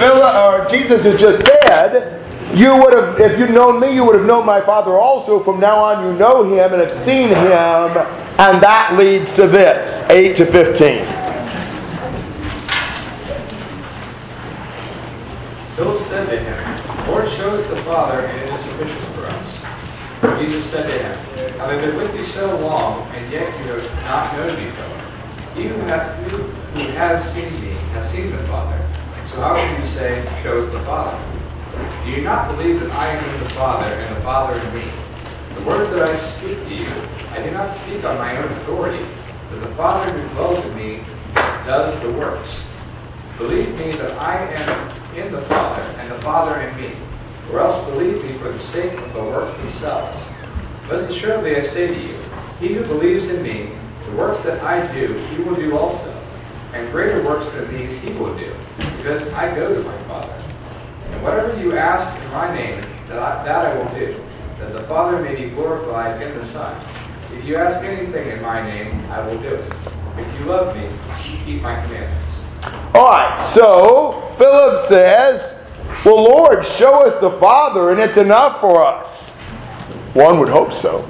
Or uh, Jesus has just said, you would have, if you'd known me, you would have known my Father also. From now on, you know him and have seen him, and that leads to this 8 to 15. Philip said to him, Lord, show us the Father, and it is sufficient for us. Jesus said to him, Have I been with you so long, and yet you have not known me, Philip? He who, hath, who has seen me has seen the Father. So how can you say, Show us the Father? Do you not believe that I am in the Father, and the Father in me? The words that I speak to you, I do not speak on my own authority, but the Father who dwells in me does the works. Believe me that I am in the Father, and the Father in me, or else believe me for the sake of the works themselves. Most assuredly I say to you, he who believes in me, the works that I do, he will do also, and greater works than these he will do, because I go to my Father. And whatever you ask in my name, that I, that I will do, that the Father may be glorified in the Son. If you ask anything in my name, I will do it. If you love me, keep my commandments. All right, so Philip says, Well, Lord, show us the Father, and it's enough for us. One would hope so.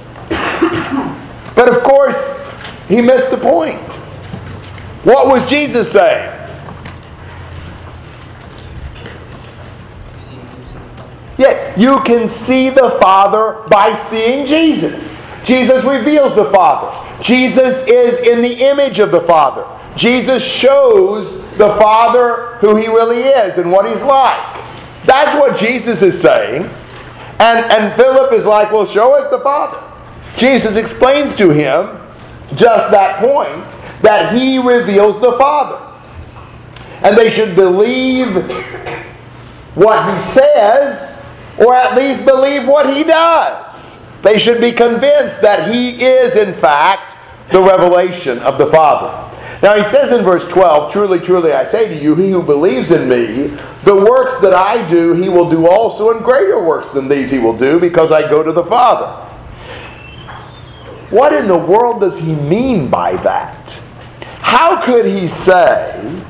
but of course, he missed the point. What was Jesus saying? Yet you can see the Father by seeing Jesus. Jesus reveals the Father. Jesus is in the image of the Father. Jesus shows the Father who he really is and what he's like. That's what Jesus is saying. And, and Philip is like, well, show us the Father. Jesus explains to him just that point that he reveals the Father. And they should believe what he says, or at least believe what he does. They should be convinced that he is, in fact, the revelation of the Father. Now he says in verse 12, Truly, truly, I say to you, he who believes in me, the works that I do, he will do also, and greater works than these he will do, because I go to the Father. What in the world does he mean by that? How could he say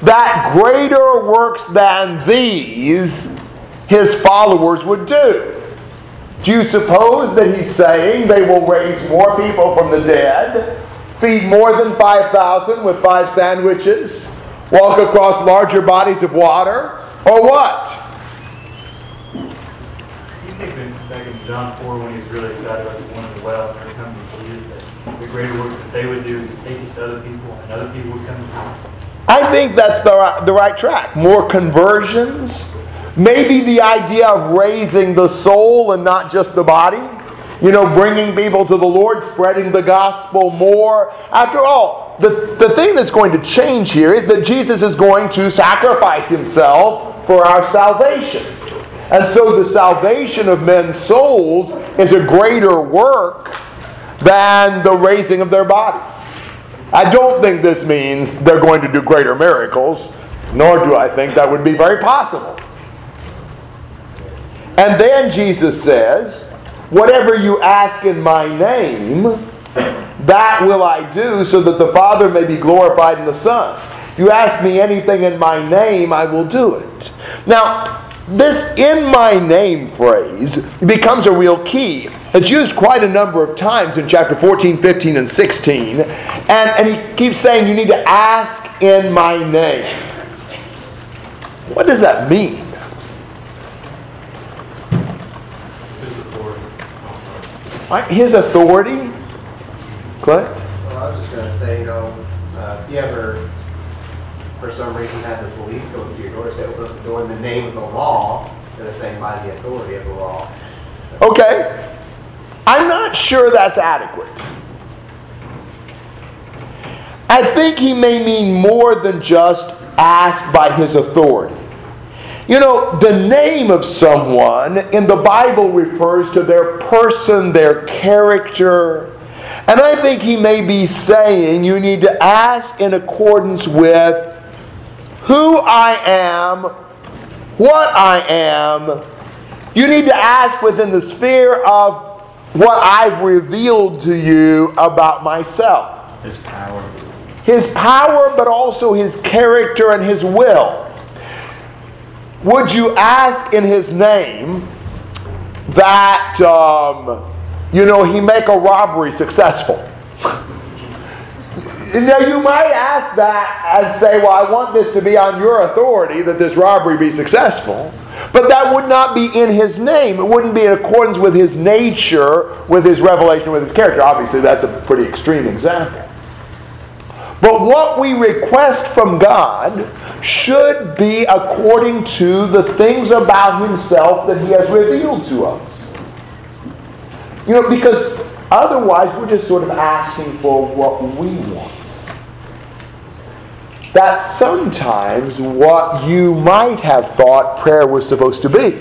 that greater works than these his followers would do? Do you suppose that he's saying they will raise more people from the dead, feed more than 5,000 with five sandwiches, walk across larger bodies of water, or what? You think back in John 4 when he really excited about the one in the well, and they to believe the greater work they would do is take it to other people, and other people would come to. I think that's the right, the right track. More conversions, maybe the idea of raising the soul and not just the body. You know, bringing people to the Lord, spreading the gospel more. After all, the, the thing that's going to change here is that Jesus is going to sacrifice himself for our salvation. And so the salvation of men's souls is a greater work than the raising of their bodies. I don't think this means they're going to do greater miracles, nor do I think that would be very possible. And then Jesus says, Whatever you ask in my name, that will I do, so that the Father may be glorified in the Son. If you ask me anything in my name, I will do it. Now, this in my name phrase becomes a real key. It's used quite a number of times in chapter 14, 15, and 16. And, and he keeps saying, You need to ask in my name. What does that mean? His authority. Right? His authority? Clint? Well, I was just gonna say, you know, uh, if you ever, for some reason, have the police go to your door, say, open up the door in the name of the law, they're saying by the authority of the law. Okay. I'm not sure that's adequate. I think he may mean more than just ask by his authority. You know, the name of someone in the Bible refers to their person, their character. And I think he may be saying you need to ask in accordance with who I am, what I am. You need to ask within the sphere of what I've revealed to you about myself His power. his power, but also his character and his will. would you ask in his name that, um, you know, he make a robbery successful? Now, you might ask that and say, well, I want this to be on your authority that this robbery be successful. But that would not be in his name. It wouldn't be in accordance with his nature, with his revelation, with his character. Obviously, that's a pretty extreme example. But what we request from God should be according to the things about himself that he has revealed to us. You know, because otherwise we're just sort of asking for what we want. That's sometimes what you might have thought prayer was supposed to be.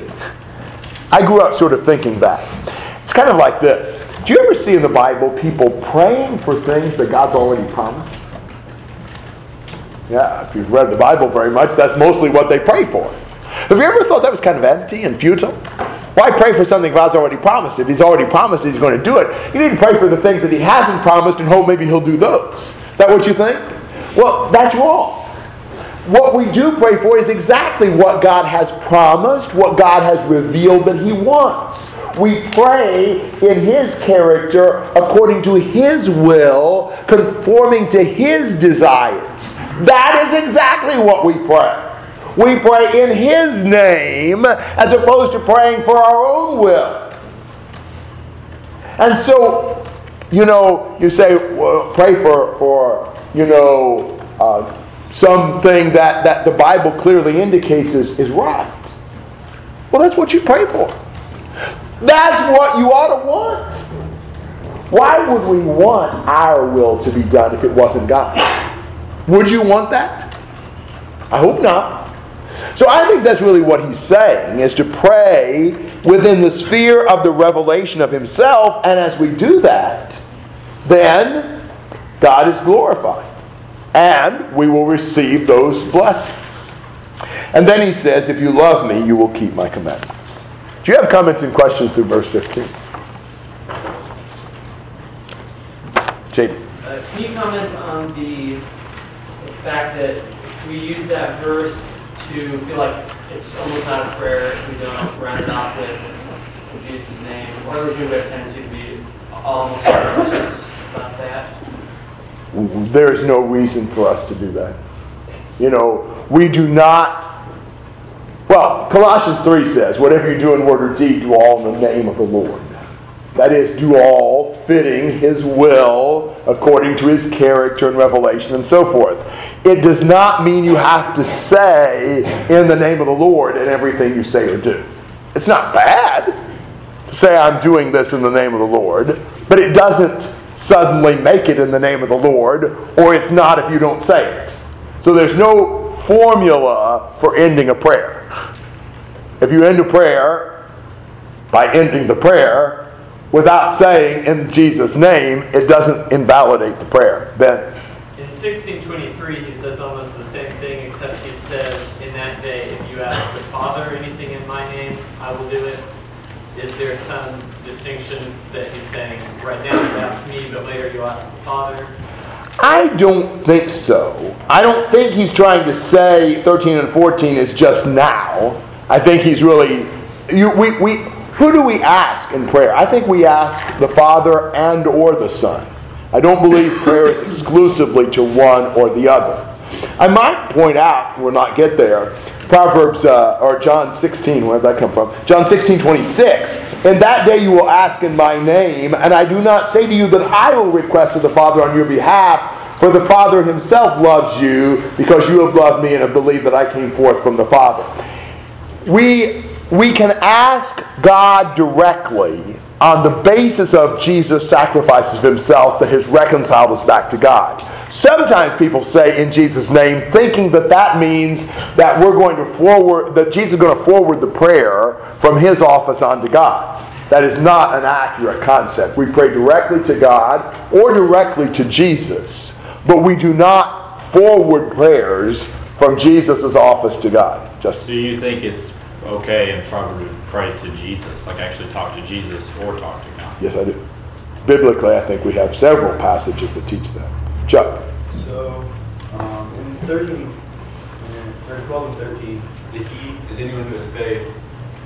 I grew up sort of thinking that. It's kind of like this. Do you ever see in the Bible people praying for things that God's already promised? Yeah, if you've read the Bible very much, that's mostly what they pray for. Have you ever thought that was kind of empty and futile? Why pray for something God's already promised? If He's already promised He's going to do it, you need to pray for the things that He hasn't promised and hope maybe He'll do those. Is that what you think? Well, that's wrong. What we do pray for is exactly what God has promised, what God has revealed that He wants. We pray in His character according to His will, conforming to His desires. That is exactly what we pray. We pray in His name as opposed to praying for our own will. And so, you know, you say, well, pray for, for you know, uh, something that, that the Bible clearly indicates is, is right. Well, that's what you pray for. That's what you ought to want. Why would we want our will to be done if it wasn't God? Would you want that? I hope not. So I think that's really what he's saying is to pray within the sphere of the revelation of himself and as we do that, then God is glorified and we will receive those blessings. And then he says, if you love me, you will keep my commandments. Do you have comments and questions through verse 15? JD. Uh, Can you comment on the fact that we use that verse to feel like it's almost not a prayer if we don't round it off with Jesus' name? Or have a tendency to be almost religious about that. There is no reason for us to do that. You know, we do not. Well, Colossians 3 says, whatever you do in word or deed, do all in the name of the Lord. That is, do all fitting His will according to His character and revelation and so forth. It does not mean you have to say in the name of the Lord in everything you say or do. It's not bad to say, I'm doing this in the name of the Lord, but it doesn't suddenly make it in the name of the Lord, or it's not if you don't say it. So there's no formula for ending a prayer. If you end a prayer by ending the prayer without saying in Jesus' name, it doesn't invalidate the prayer. Ben. In 1623, he says almost the same thing, except he says, in that day, if you ask the Father anything in my name, I will do it. Is there some distinction that he's saying, right now you ask but later you ask the Father? I don't think so. I don't think he's trying to say 13 and 14 is just now. I think he's really. You, we, we, who do we ask in prayer? I think we ask the Father and or the Son. I don't believe prayer is exclusively to one or the other. I might point out, we'll not get there, Proverbs, uh, or John 16, where did that come from? John 16, 26. In that day you will ask in my name, and I do not say to you that I will request of the Father on your behalf, for the Father himself loves you, because you have loved me and have believed that I came forth from the Father. We, we can ask God directly on the basis of Jesus' sacrifices of himself that has reconciled us back to God. Sometimes people say in Jesus' name, thinking that that means that we're going to forward, that Jesus is going to forward the prayer from his office onto God's. That is not an accurate concept. We pray directly to God or directly to Jesus, but we do not forward prayers from Jesus' office to God. Just Do you think it's okay and proper to pray to Jesus, like actually talk to Jesus or talk to God? yes, I do. Biblically, I think we have several passages that teach that. Chuck. So, um, in 13, in 12 and 13, the he is anyone who has faith,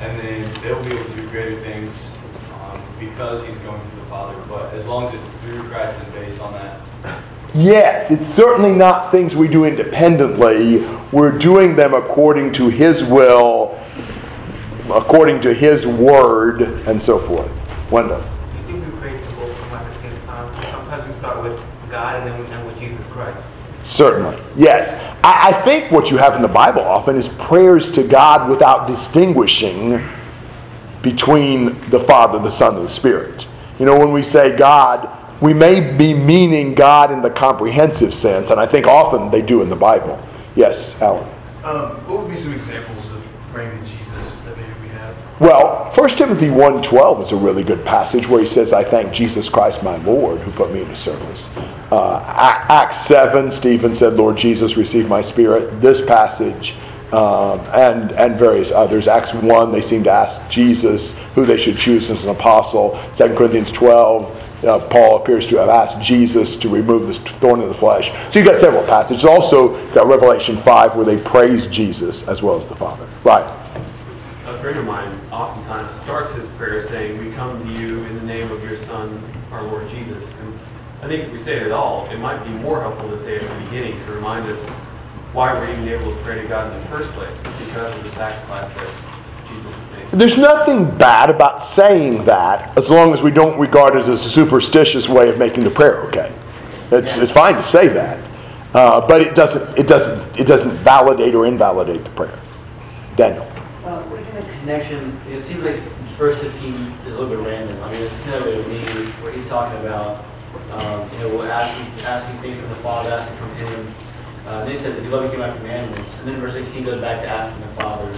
and then they'll be able to do greater things um, because he's going to the Father. But as long as it's through Christ and based on that, Yes, it's certainly not things we do independently. We're doing them according to His will, according to His word, and so forth. Wendell. I think we pray to both of them at the same time. Sometimes we start with God and then we end with Jesus Christ. Certainly. Yes. I, I think what you have in the Bible often is prayers to God without distinguishing between the Father, the Son, and the Spirit. You know, when we say God, we may be meaning God in the comprehensive sense, and I think often they do in the Bible. Yes, Alan. Um, what would be some examples of praying to Jesus that maybe we have? Well, 1 Timothy 1.12 is a really good passage where he says, I thank Jesus Christ my Lord who put me into service. Uh, Acts 7, Stephen said, Lord Jesus, receive my spirit. This passage um, and, and various others. Acts 1, they seem to ask Jesus who they should choose as an apostle. 2 Corinthians 12, uh, Paul appears to have asked Jesus to remove this thorn in the flesh. So you've got several passages. Also, got Revelation 5 where they praise Jesus as well as the Father. Right. A friend of mine oftentimes starts his prayer saying, We come to you in the name of your Son, our Lord Jesus. And I think if we say it at all, it might be more helpful to say it at the beginning to remind us why we're even able to pray to God in the first place. It's because of the sacrifice that Jesus made. There's nothing bad about saying that as long as we don't regard it as a superstitious way of making the prayer okay. It's, it's fine to say that, uh, but it doesn't, it, doesn't, it doesn't validate or invalidate the prayer. Daniel. Connection, it seems like verse 15 is a little bit random. I mean, it's kind of me where he's talking about, um, you know, we're asking, asking things from the Father, asking from Him. Uh, then he says, if you love me, keep my commandments. And then verse 16 goes back to asking the Father.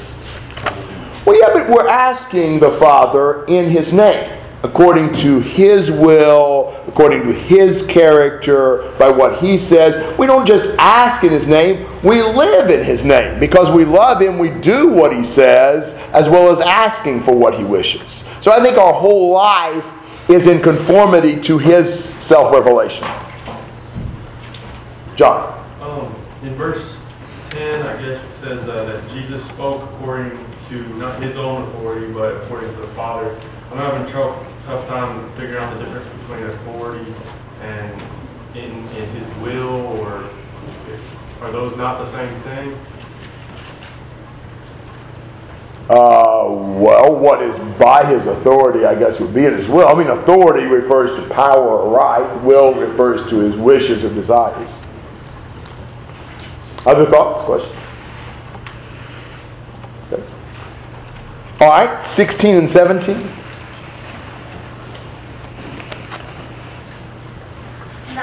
Well, yeah, but we're asking the Father in His name, according to His will, according to His character, by what He says. We don't just ask in His name, we live in His name. Because we love Him, we do what He says, as well as asking for what He wishes. So I think our whole life is in conformity to His self revelation. John. Um, in verse 10, I guess it says uh, that Jesus spoke according to not his own authority, but according to the Father. I'm having tough, tough time figuring out the difference between authority and in, in his will, or if, are those not the same thing? Uh, well, what is by his authority, I guess, would be in his will. I mean, authority refers to power or right, will refers to his wishes or desires. Other thoughts, questions? Okay. All right, 16 and 17.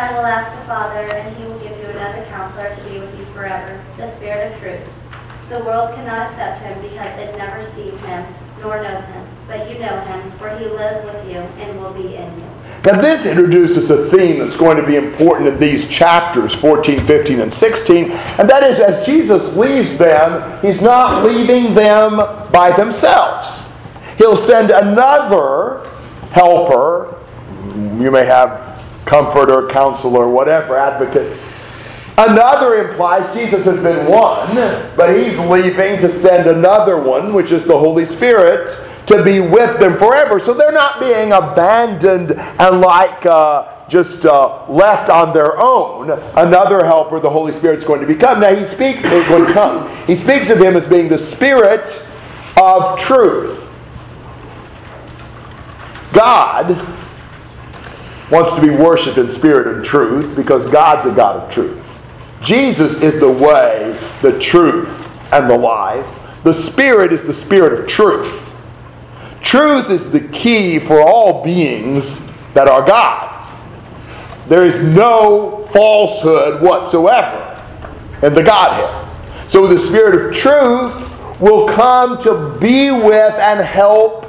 I will ask the Father, and he will give you another counselor to be with you forever, the Spirit of truth. The world cannot accept him because it never sees him nor knows him. But you know him, for he lives with you and will be in you. Now, this introduces a theme that's going to be important in these chapters 14, 15, and 16, and that is as Jesus leaves them, he's not leaving them by themselves. He'll send another helper. You may have comforter, counselor, whatever, advocate. Another implies Jesus has been one, but he's leaving to send another one, which is the Holy Spirit, to be with them forever. So they're not being abandoned and like uh, just uh, left on their own. Another helper, the Holy Spirit, is going to become. Now he speaks is going to come. He speaks of him as being the Spirit of truth. God wants to be worshipped in spirit and truth because God's a God of truth. Jesus is the way, the truth, and the life. The Spirit is the Spirit of truth. Truth is the key for all beings that are God. There is no falsehood whatsoever in the Godhead. So the Spirit of truth will come to be with and help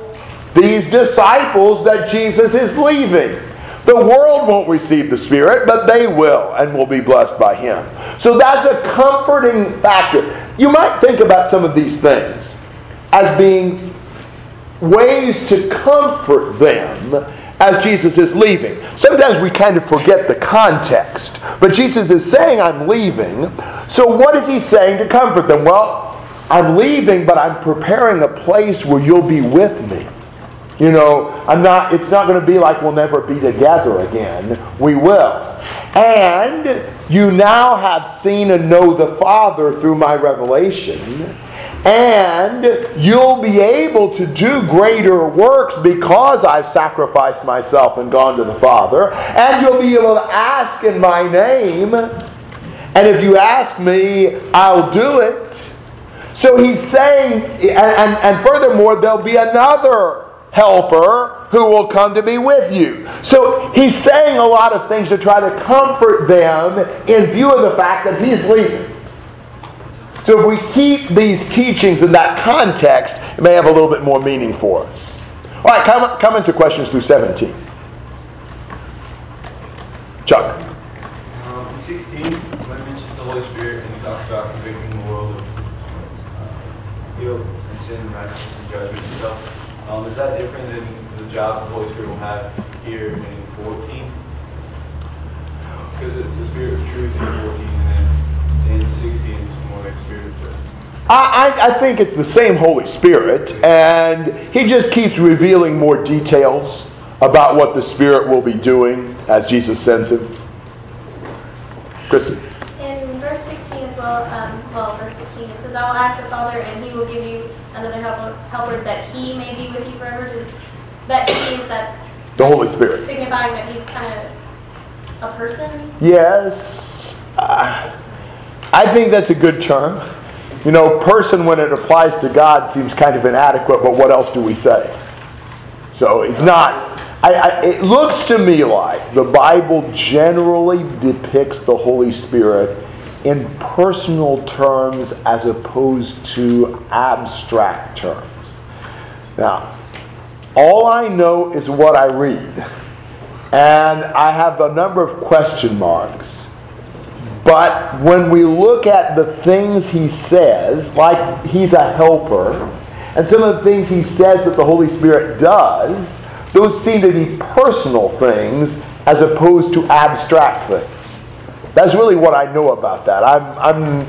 these disciples that Jesus is leaving. The world won't receive the Spirit, but they will and will be blessed by Him. So that's a comforting factor. You might think about some of these things as being ways to comfort them as Jesus is leaving. Sometimes we kind of forget the context, but Jesus is saying, I'm leaving. So, what is He saying to comfort them? Well, I'm leaving, but I'm preparing a place where you'll be with me. You know, I'm not, it's not going to be like we'll never be together again. We will. And you now have seen and know the Father through my revelation. And you'll be able to do greater works because I've sacrificed myself and gone to the Father. And you'll be able to ask in my name. And if you ask me, I'll do it. So he's saying, and, and, and furthermore, there'll be another helper who will come to be with you. So he's saying a lot of things to try to comfort them in view of the fact that he's leaving. So if we keep these teachings in that context, it may have a little bit more meaning for us. All right, come, into questions through 17. Chuck. Um, in 16, when it mentions the Holy Spirit and he talks about convicting the world of uh, guilt and sin righteousness and judgment and stuff, um, is that different than the job the Holy Spirit will have here in 14? Because it's the Spirit of truth in 14, and then in 16 it's more like Spirit of truth. I, I, I think it's the same Holy Spirit, and he just keeps revealing more details about what the Spirit will be doing as Jesus sends him. Kristen. In verse 16 as well, um, well, verse 16, it says, I will ask the Father, and he will give you another helper, helper that he may be with you forever. Does that he is that The Holy Spirit. signifying that he's kind of a person? Yes. Uh, I think that's a good term. You know, person when it applies to God seems kind of inadequate, but what else do we say? So it's not. I, I, it looks to me like the Bible generally depicts the Holy Spirit in personal terms as opposed to abstract terms. Now, all I know is what I read. And I have a number of question marks. But when we look at the things he says, like he's a helper, and some of the things he says that the Holy Spirit does, those seem to be personal things as opposed to abstract things. That's really what I know about that. I'm, I'm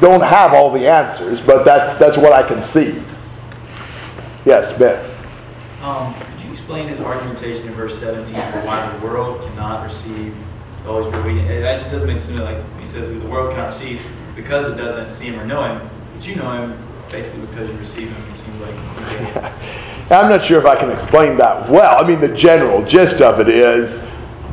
don't have all the answers, but that's that's what I can see. Yes, Ben. Um, could you explain his argumentation in verse 17 for why the world cannot receive the Holy Spirit? That just doesn't make sense. Like he says, the world cannot receive because it doesn't see him or know him. But you know him basically because you receive him. It seems like. I'm not sure if I can explain that well. I mean, the general gist of it is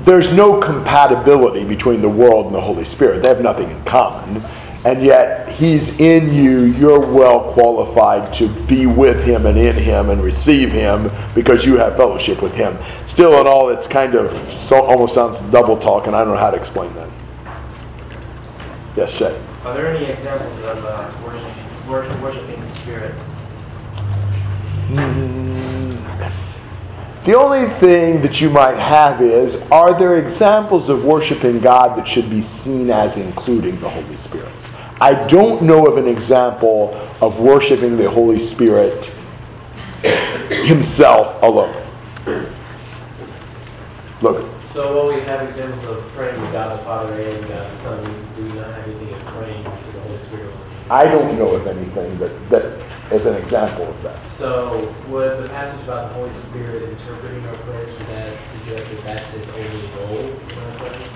there's no compatibility between the world and the Holy Spirit. They have nothing in common. And yet, He's in you. You're well qualified to be with Him and in Him and receive Him because you have fellowship with Him. Still, in all, it's kind of so, almost sounds double talk, and I don't know how to explain that. Yes, Shay. Are there any examples of uh, worship, worship, worshiping the Spirit? Mm, The only thing that you might have is are there examples of worshiping God that should be seen as including the Holy Spirit? I don't know of an example of worshiping the Holy Spirit himself alone. Look, So while we have examples of praying to God the Father and God the Son, do we not have anything of praying to the Holy Spirit. I don't know of anything that, that is an example of that. So would the passage about the Holy Spirit interpreting our prayers, would that suggest that that's his only role in our prayers?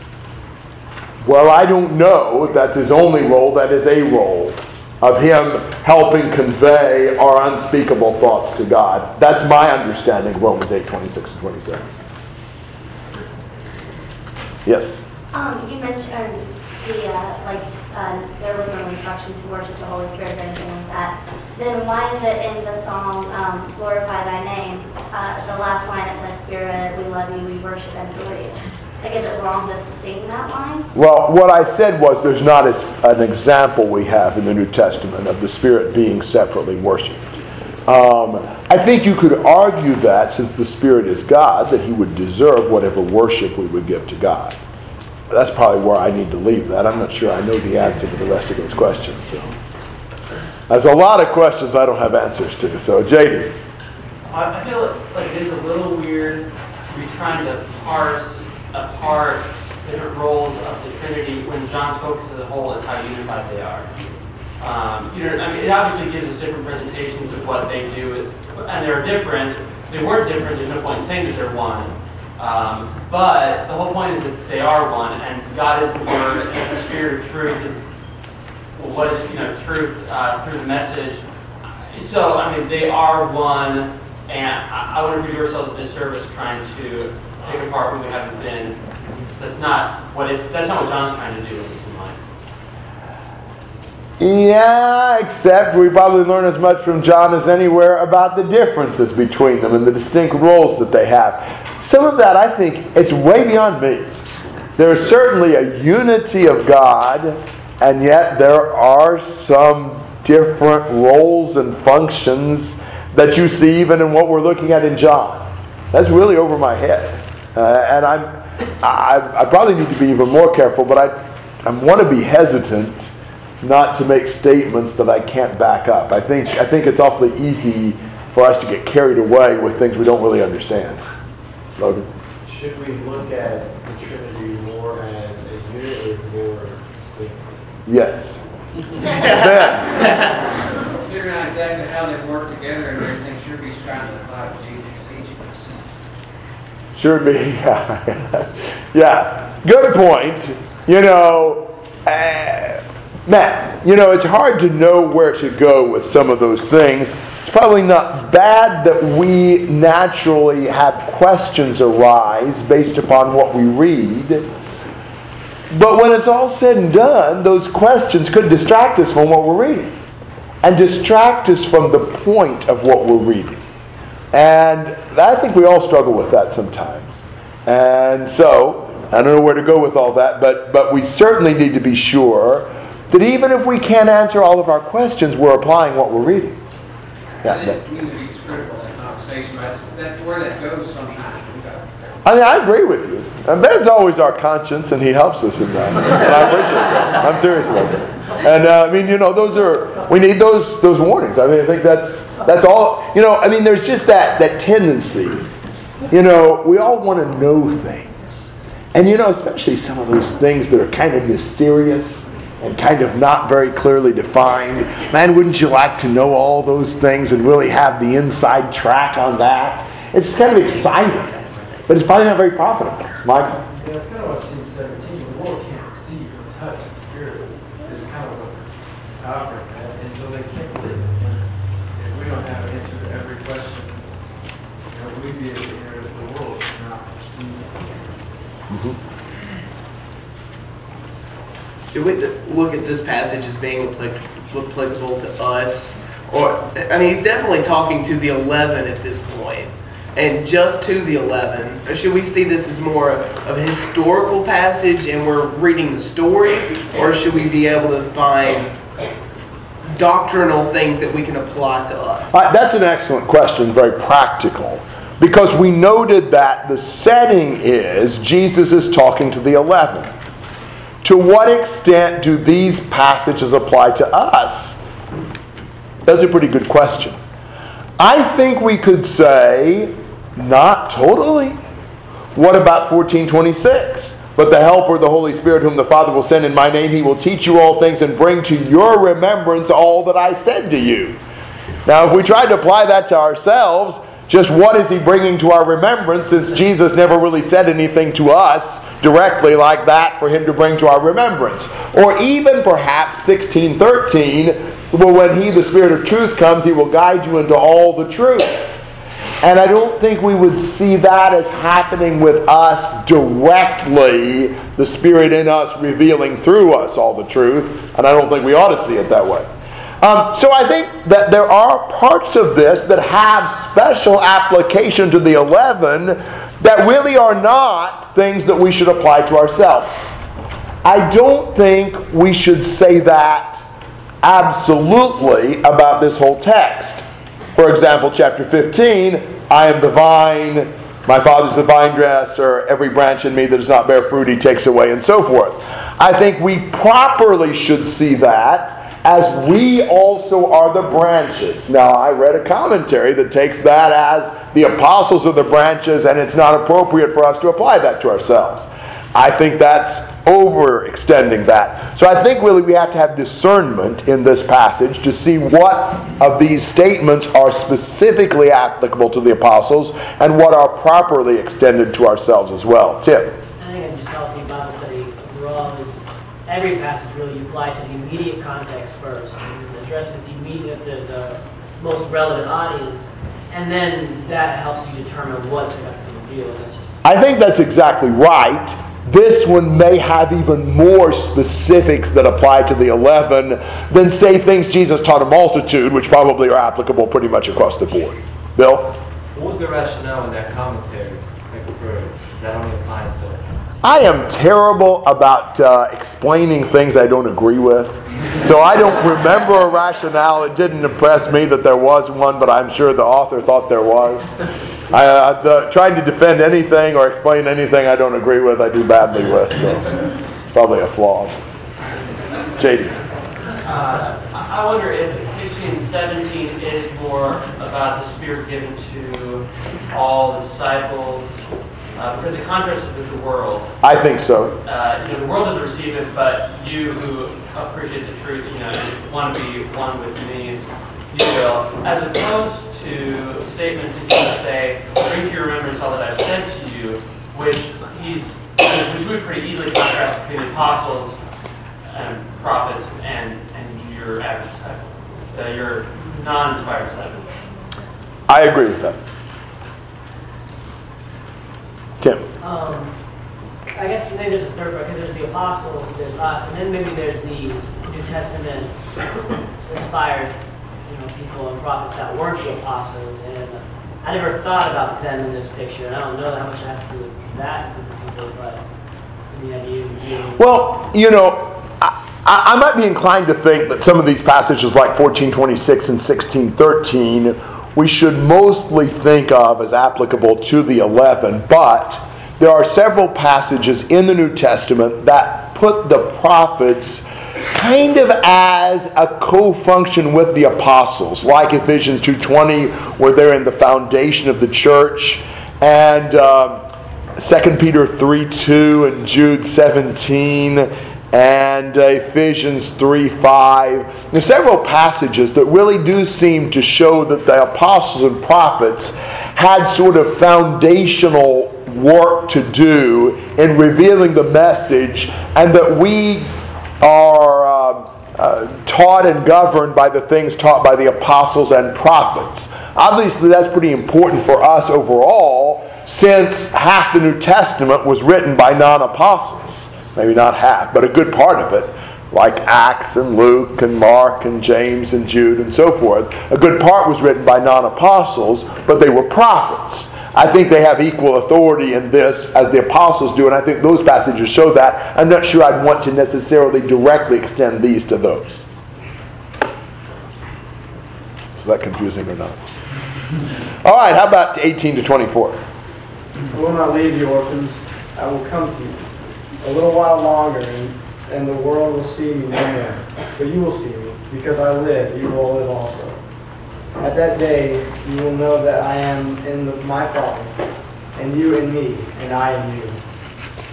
Well, I don't know if that's his only role. That is a role of him helping convey our unspeakable thoughts to God. That's my understanding of Romans 8 26 and 27. Yes. Um, you mentioned the, uh, like, uh, there was no instruction to worship the Holy Spirit or anything like that. Then why is it in the song, um, glorify thy name, uh, the last line it says, Spirit, we love you, we worship and adore you? Like, is it wrong to sing that line? Well, what I said was there's not as, an example we have in the New Testament of the Spirit being separately worshiped. Um, I think you could argue that since the Spirit is God, that he would deserve whatever worship we would give to God. That's probably where I need to leave that. I'm not sure I know the answer to the rest of those questions. So. There's a lot of questions I don't have answers to. So, JD. I feel like it is a little weird to be trying to parse apart different roles of the Trinity when John's focus as a whole is how unified they are. Um, you know, I mean, it obviously gives us different presentations of what they do, is, and they're different. If they weren't different, there's no point in saying that they're one. Um, but the whole point is that they are one, and God is the Word, and the Spirit of truth. Is you know truth uh, through the message? So I mean, they are one, and I, I wouldn't do ourselves a disservice trying to take apart what we haven't been. That's not what it's. That's not what John's trying to do. Yeah, except we probably learn as much from John as anywhere about the differences between them and the distinct roles that they have. Some of that, I think, it's way beyond me. There is certainly a unity of God, and yet there are some different roles and functions that you see even in what we're looking at in John. That's really over my head. Uh, and I'm, I, I probably need to be even more careful, but I, I want to be hesitant not to make statements that I can't back up. I think, I think it's awfully easy for us to get carried away with things we don't really understand. Logan? Should we look at the Trinity more as a unit or more distinctly? Yes. ben? Figuring out exactly how they work together and everything, sure he's trying to apply Jesus' teaching. Sure be. Yeah. yeah. Good point. You know, uh, Matt, you know, it's hard to know where to go with some of those things. It's probably not bad that we naturally have questions arise based upon what we read. But when it's all said and done, those questions could distract us from what we're reading and distract us from the point of what we're reading. And I think we all struggle with that sometimes. And so, I don't know where to go with all that, but, but we certainly need to be sure that even if we can't answer all of our questions, we're applying what we're reading. Yeah, I community is critical in that conversation, but that's where that goes sometimes. I mean, I agree with you. And Ben's always our conscience, and he helps us in that. And I appreciate that. I'm serious about that. And uh, I mean, you know, those are we need those those warnings. I mean, I think that's that's all. You know, I mean, there's just that that tendency. You know, we all want to know things, and you know, especially some of those things that are kind of mysterious and kind of not very clearly defined. Man, wouldn't you like to know all those things and really have the inside track on that? It's kind of exciting. But it's probably not very profitable. Michael? Yeah, that's kind of what I've seen 17. The world can't see or touch the Spirit. It's kind of what operate that. And so they can't believe it. And if we don't have an answer to every question, you know, we'd be able to hear if the world cannot perceive it. Mm-hmm. Should we look at this passage as being applicable to us? Or, I mean, he's definitely talking to the 11 at this point and just to the 11? Or should we see this as more of a historical passage and we're reading the story? Or should we be able to find doctrinal things that we can apply to us? Uh, that's an excellent question, very practical. Because we noted that the setting is Jesus is talking to the 11. To what extent do these passages apply to us? That's a pretty good question. I think we could say not totally. What about 1426? But the Helper, the Holy Spirit, whom the Father will send in my name, he will teach you all things and bring to your remembrance all that I said to you. Now, if we tried to apply that to ourselves, just what is he bringing to our remembrance since Jesus never really said anything to us directly like that for him to bring to our remembrance? Or even perhaps 1613, well, when he, the Spirit of truth, comes, he will guide you into all the truth. And I don't think we would see that as happening with us directly, the Spirit in us revealing through us all the truth. And I don't think we ought to see it that way. Um, so I think that there are parts of this that have special application to the 11 that really are not things that we should apply to ourselves. I don't think we should say that absolutely about this whole text. For example, chapter 15, I am the vine, my father's the vine dresser, every branch in me that does not bear fruit he takes away, and so forth. I think we properly should see that as we also are the branches. Now, I read a commentary that takes that as the apostles are the branches, and it's not appropriate for us to apply that to ourselves. I think that's overextending that. So I think really we have to have discernment in this passage to see what of these statements are specifically applicable to the apostles and what are properly extended to ourselves as well. Tim. I think in just healthy Bible study overall is every passage really you apply to the immediate context first and address the immediate, the, the most relevant audience, and then that helps you determine what's going to be revealed. I think that's exactly right. This one may have even more specifics that apply to the 11 than, say, things Jesus taught a multitude, which probably are applicable pretty much across the board. Bill? What was the rationale in that commentary? Like for that only applied to I am terrible about uh, explaining things I don't agree with. So I don't remember a rationale. It didn't impress me that there was one, but I'm sure the author thought there was. I, uh, the, trying to defend anything or explain anything I don't agree with, I do badly with. So it's probably a flaw. JD. Uh, I wonder if 16 and 17 is more about the Spirit given to all disciples, uh, because it contrasts with the world. I think so. Uh, you know, the world doesn't receive it, but you who appreciate the truth, you know, want to be one with me, you will. As opposed to statements that Jesus say, bring to your remembrance all that I've said to you, which he's, which we pretty easily contrast between the apostles and prophets and, and your average disciple, uh, your non-inspired disciple. I agree with that. Tim. Um, I guess then there's a third bucket. There's the apostles, there's us, and then maybe there's the New Testament inspired, you know, people and prophets that weren't the apostles. And I never thought about them in this picture. And I don't know how much it has to do with that group of people, but Well, you know, I, I might be inclined to think that some of these passages, like 1426 and 1613, we should mostly think of as applicable to the 11, but there are several passages in the New Testament that put the prophets kind of as a co-function with the apostles, like Ephesians 2.20, where they're in the foundation of the church, and um, 2 Peter 3.2 and Jude 17, and uh, Ephesians 3 5. There's several passages that really do seem to show that the apostles and prophets had sort of foundational work to do in revealing the message, and that we are uh, taught and governed by the things taught by the apostles and prophets. Obviously, that's pretty important for us overall, since half the New Testament was written by non apostles maybe not half, but a good part of it, like Acts and Luke and Mark and James and Jude and so forth. A good part was written by non apostles, but they were prophets. I think they have equal authority in this as the apostles do, and I think those passages show that. I'm not sure I'd want to necessarily directly extend these to those. Is that confusing or not? All right, how about 18 to 24? I will not leave you orphans. I will come to you. A little while longer, and, and the world will see me no more. But you will see me, because I live, you will live also. At that day, you will know that I am in the, my Father, and you in me, and I in you.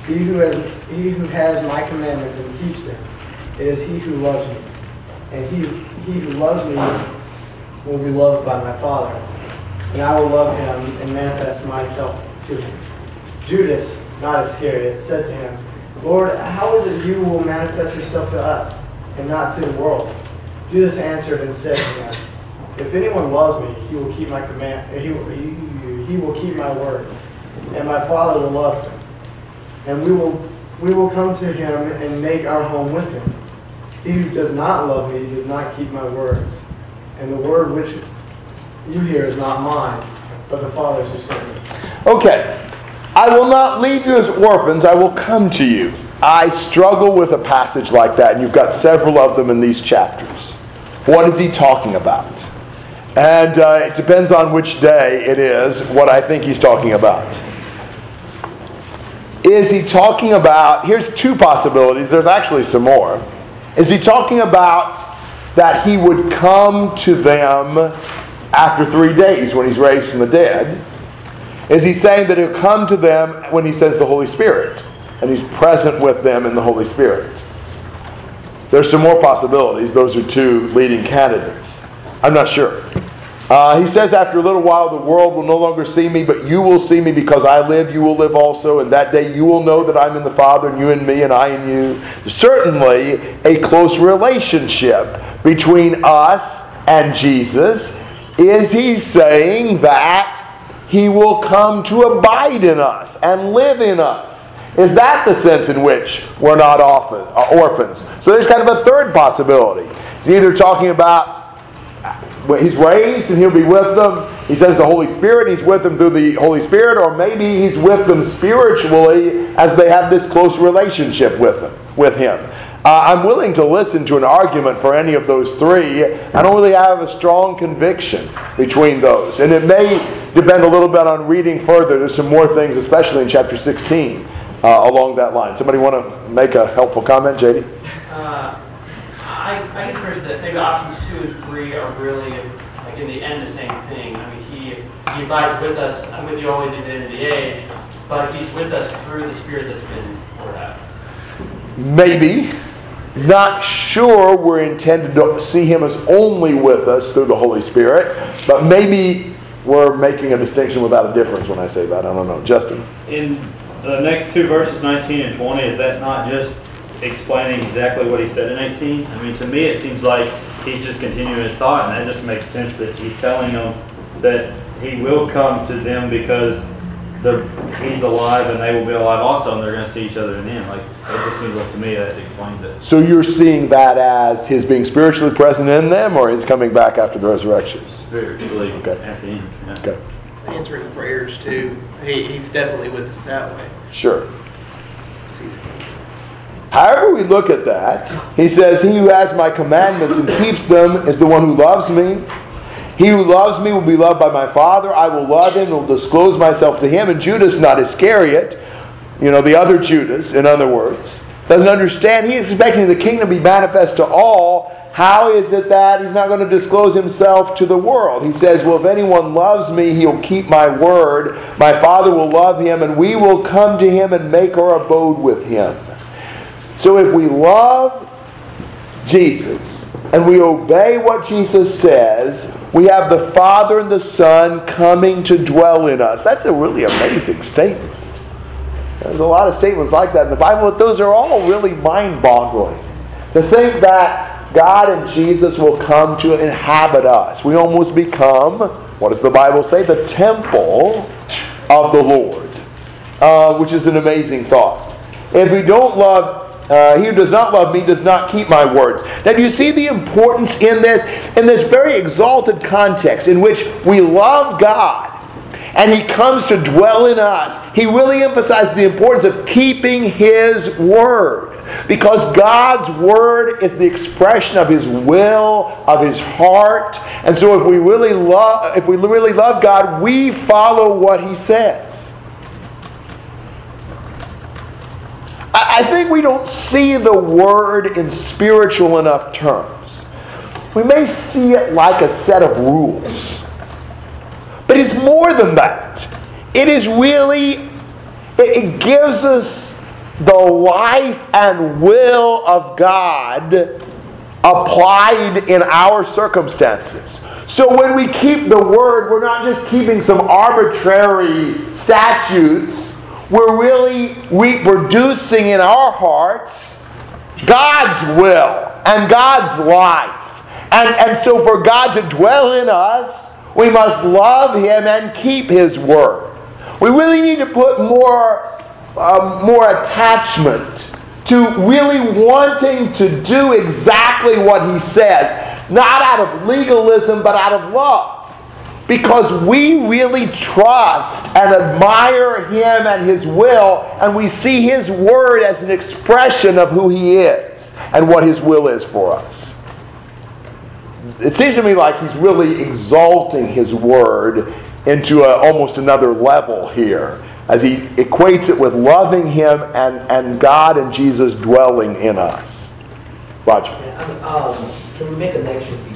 He who has he who has my commandments and keeps them, it is he who loves me. And he he who loves me will be loved by my Father, and I will love him and manifest myself to him. Judas, not Iscariot, said to him, Lord, how is it you will manifest yourself to us and not to the world? Jesus answered and said to him, If anyone loves me, he will keep my command. He will, he, he will keep my word, and my Father will love him, and we will we will come to him and make our home with him. He who does not love me does not keep my words, and the word which you hear is not mine, but the Father's who sent me. Okay. I will not leave you as orphans, I will come to you. I struggle with a passage like that, and you've got several of them in these chapters. What is he talking about? And uh, it depends on which day it is what I think he's talking about. Is he talking about, here's two possibilities, there's actually some more. Is he talking about that he would come to them after three days when he's raised from the dead? Is he saying that he'll come to them when he sends the Holy Spirit? and he's present with them in the Holy Spirit. There's some more possibilities. Those are two leading candidates. I'm not sure. Uh, he says, After a little while, the world will no longer see me, but you will see me because I live, you will live also. And that day you will know that I'm in the Father, and you in me, and I in you. Certainly, a close relationship between us and Jesus. Is he saying that he will come to abide in us and live in us? Is that the sense in which we're not uh, orphans? So there's kind of a third possibility. He's either talking about he's raised and he'll be with them. He says the Holy Spirit, he's with them through the Holy Spirit, or maybe he's with them spiritually as they have this close relationship with them, with him. Uh, I'm willing to listen to an argument for any of those three. I don't really have a strong conviction between those. And it may depend a little bit on reading further. There's some more things, especially in chapter 16, uh, along that line. Somebody want to make a helpful comment, JD? Uh, I, I concur that maybe options two and three are really, like in the end, the same thing. I mean, he, he abides with us, I'm with you always to the end of the age, but he's with us through the Spirit that's been poured out. Maybe. Not sure we're intended to see him as only with us through the Holy Spirit, but maybe we're making a distinction without a difference when I say that. I don't know. Justin? In the next two verses, 19 and 20, is that not just explaining exactly what he said in 18? I mean, to me, it seems like he's just continuing his thought, and that just makes sense that he's telling them that he will come to them because he's alive and they will be alive also, and they're going to see each other in the end. Like, it just seems like to me that explains it. So you're seeing that as his being spiritually present in them or his coming back after the resurrection? Spiritually Okay. at the end. yeah. Okay. Answering prayers too. He, he's definitely with us that way. Sure. However, we look at that, he says, He who has my commandments and keeps them is the one who loves me. He who loves me will be loved by my Father. I will love him and will disclose myself to him. And Judas, not Iscariot, you know, the other Judas, in other words, doesn't understand. He is expecting the kingdom to be manifest to all. How is it that he's not going to disclose himself to the world? He says, Well, if anyone loves me, he'll keep my word. My Father will love him, and we will come to him and make our abode with him. So if we love Jesus and we obey what Jesus says, we have the Father and the Son coming to dwell in us. That's a really amazing statement. There's a lot of statements like that in the Bible, but those are all really mind boggling. To think that God and Jesus will come to inhabit us. We almost become, what does the Bible say? The temple of the Lord, uh, which is an amazing thought. If we don't love uh, he who does not love me does not keep my words. Now, do you see the importance in this? In this very exalted context in which we love God and He comes to dwell in us, He really emphasizes the importance of keeping His word. Because God's word is the expression of His will, of His heart. And so if we really love if we really love God, we follow what He says. I think we don't see the word in spiritual enough terms. We may see it like a set of rules. But it's more than that. It is really, it gives us the life and will of God applied in our circumstances. So when we keep the word, we're not just keeping some arbitrary statutes we're really reproducing in our hearts God's will and God's life. And, and so, for God to dwell in us, we must love Him and keep His word. We really need to put more, um, more attachment to really wanting to do exactly what He says, not out of legalism, but out of love because we really trust and admire Him and His will, and we see His Word as an expression of who He is and what His will is for us. It seems to me like He's really exalting His Word into a, almost another level here as He equates it with loving Him and, and God and Jesus dwelling in us. Roger. Um, can we make a connection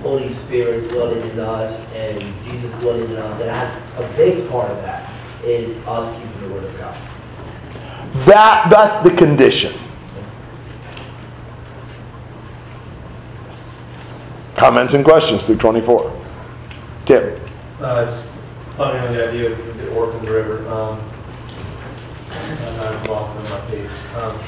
Holy Spirit dwelling in us and Jesus dwelling in us, that has a big part of that is us keeping the Word of God. That, that's the condition. Comments and questions through 24. Tim. Uh, just pondering on the idea of the orphan river. Um, I'm lost on my page. Um,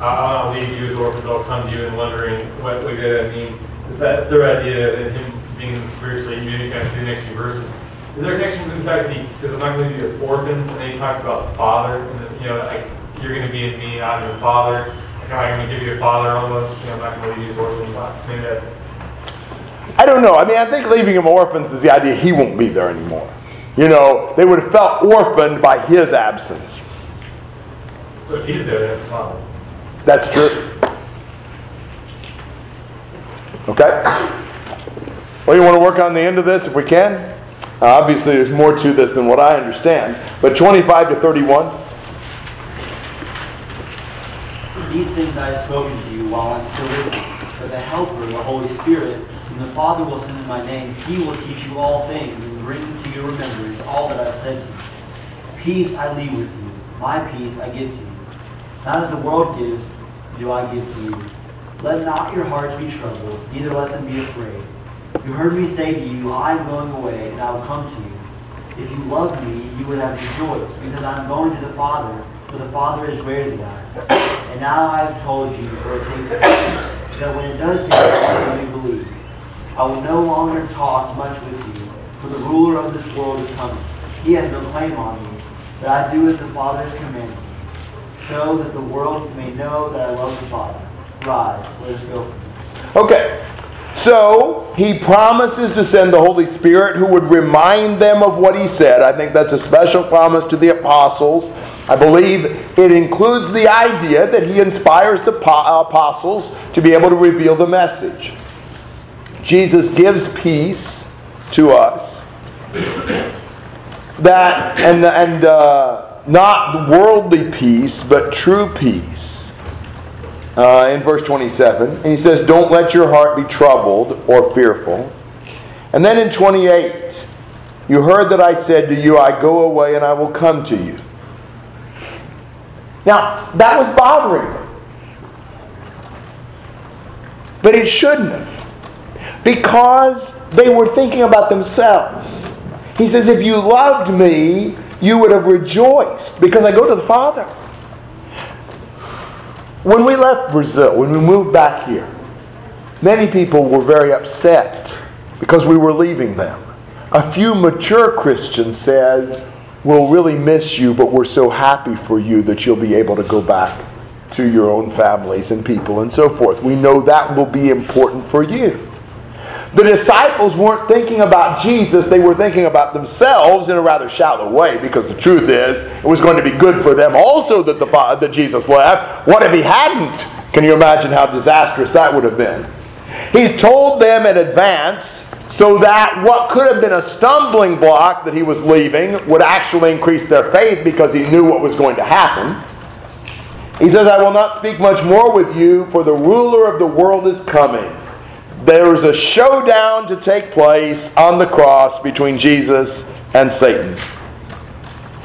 I- I'll leave you as orphans, I'll come to you and wondering what, what that means. Is that their idea that him being spiritually, maybe you kind of see the next few verses. Is there a connection to the fact that he says, I'm not going to leave you as orphans, and then he talks about the father, and then, you know, like, you're going to be in me, I'm your father. Like, I'm going to give you a father almost, you know, I'm not going to leave you as orphans. Maybe that's I don't know. I mean, I think leaving him orphans is the idea he won't be there anymore. You know, they would have felt orphaned by his absence. So if he's there, then father. That's true. Okay? Well, you want to work on the end of this if we can? Uh, obviously, there's more to this than what I understand. But 25 to 31. These things I have spoken to you while I'm still with you. But the Helper, the Holy Spirit, whom the Father will send in my name, he will teach you all things and bring to your remembrance all that I have said to you. Peace I leave with you. My peace I give to you. Not as the world gives, do I give to you. Let not your hearts be troubled, neither let them be afraid. You heard me say to you, I am going away, and I will come to you. If you loved me, you would have rejoiced, because I am going to the Father, for the Father is greater than I. And now I have told you, for it takes place, that when it does take place, you believe. I will no longer talk much with you, for the ruler of this world is coming. He has no claim on me, but I do as the Father has commanded me, so that the world may know that I love the Father. Okay. So he promises to send the Holy Spirit who would remind them of what he said. I think that's a special promise to the apostles. I believe it includes the idea that he inspires the apostles to be able to reveal the message. Jesus gives peace to us. That and and uh, not worldly peace, but true peace. Uh, in verse 27, and he says, "Don't let your heart be troubled or fearful." And then in 28, you heard that I said to you, "I go away and I will come to you." Now that was bothering them, but it shouldn't have, because they were thinking about themselves. He says, If you loved me, you would have rejoiced because I go to the Father. When we left Brazil, when we moved back here, many people were very upset because we were leaving them. A few mature Christians said, We'll really miss you, but we're so happy for you that you'll be able to go back to your own families and people and so forth. We know that will be important for you. The disciples weren't thinking about Jesus, they were thinking about themselves in a rather shallow way because the truth is, it was going to be good for them also that, the, that Jesus left. What if he hadn't? Can you imagine how disastrous that would have been? He's told them in advance so that what could have been a stumbling block that he was leaving would actually increase their faith because he knew what was going to happen. He says, I will not speak much more with you, for the ruler of the world is coming there is a showdown to take place on the cross between Jesus and Satan.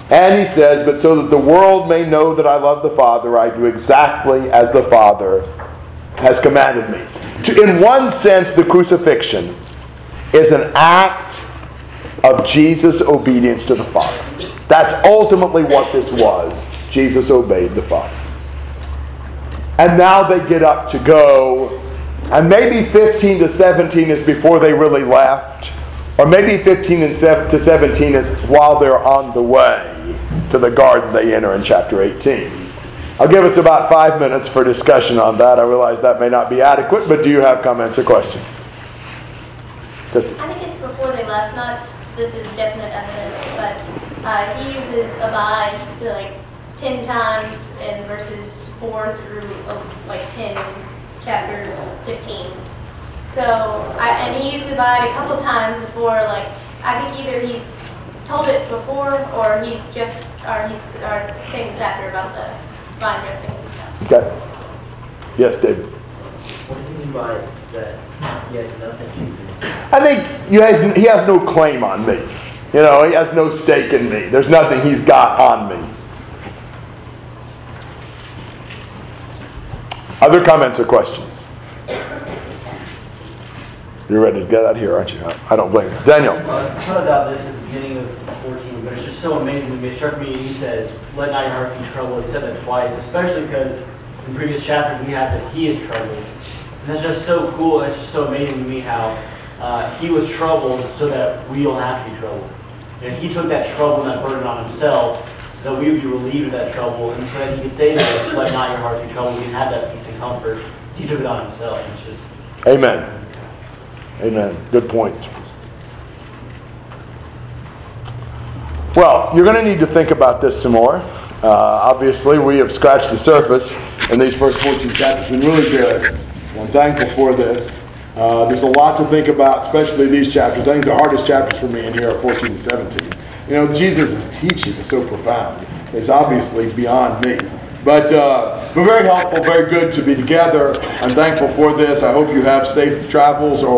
And he says, But so that the world may know that I love the Father, I do exactly as the Father has commanded me. In one sense, the crucifixion is an act of Jesus' obedience to the Father. That's ultimately what this was. Jesus obeyed the Father. And now they get up to go and maybe 15 to 17 is before they really left. Or maybe 15 and to 17 is while they're on the way to the garden they enter in chapter 18. I'll give us about five minutes for discussion on that. I realize that may not be adequate, but do you have comments or questions? I think it's before they left, not this is definite evidence, but uh, he uses abide like 10 times in verses 4 through uh, like 10 chapter 15. So, I, and he used to abide a couple times before, like, I think either he's told it before or he's just, or he's or saying this after about the vine dressing and stuff. Okay. Yes, David. What does he mean by that he has nothing to do? I think he has, he has no claim on me. You know, he has no stake in me. There's nothing he's got on me. Other comments or questions? You're ready to get out of here, aren't you? I don't blame you. Daniel. Uh, I thought about this at the beginning of 14, but it's just so amazing to me. It struck me, he says, let not your heart be troubled. He said that twice, especially because in previous chapters we have that he is troubled. And that's just so cool. It's just so amazing to me how uh, he was troubled so that we don't have to be troubled. And he took that trouble and that burden on himself that we would be relieved of that trouble and so that he could say to us, let not your heart be troubled. We can have that peace and comfort. He took it on himself. It's just Amen. Amen. Good point. Well, you're going to need to think about this some more. Uh, obviously, we have scratched the surface in these first 14 chapters. Been really good. I'm thankful for this. Uh, there's a lot to think about, especially these chapters. I think the hardest chapters for me in here are 14 and 17. You know, Jesus' teaching is so profound. It's obviously beyond me. But, uh, but very helpful, very good to be together. I'm thankful for this. I hope you have safe travels or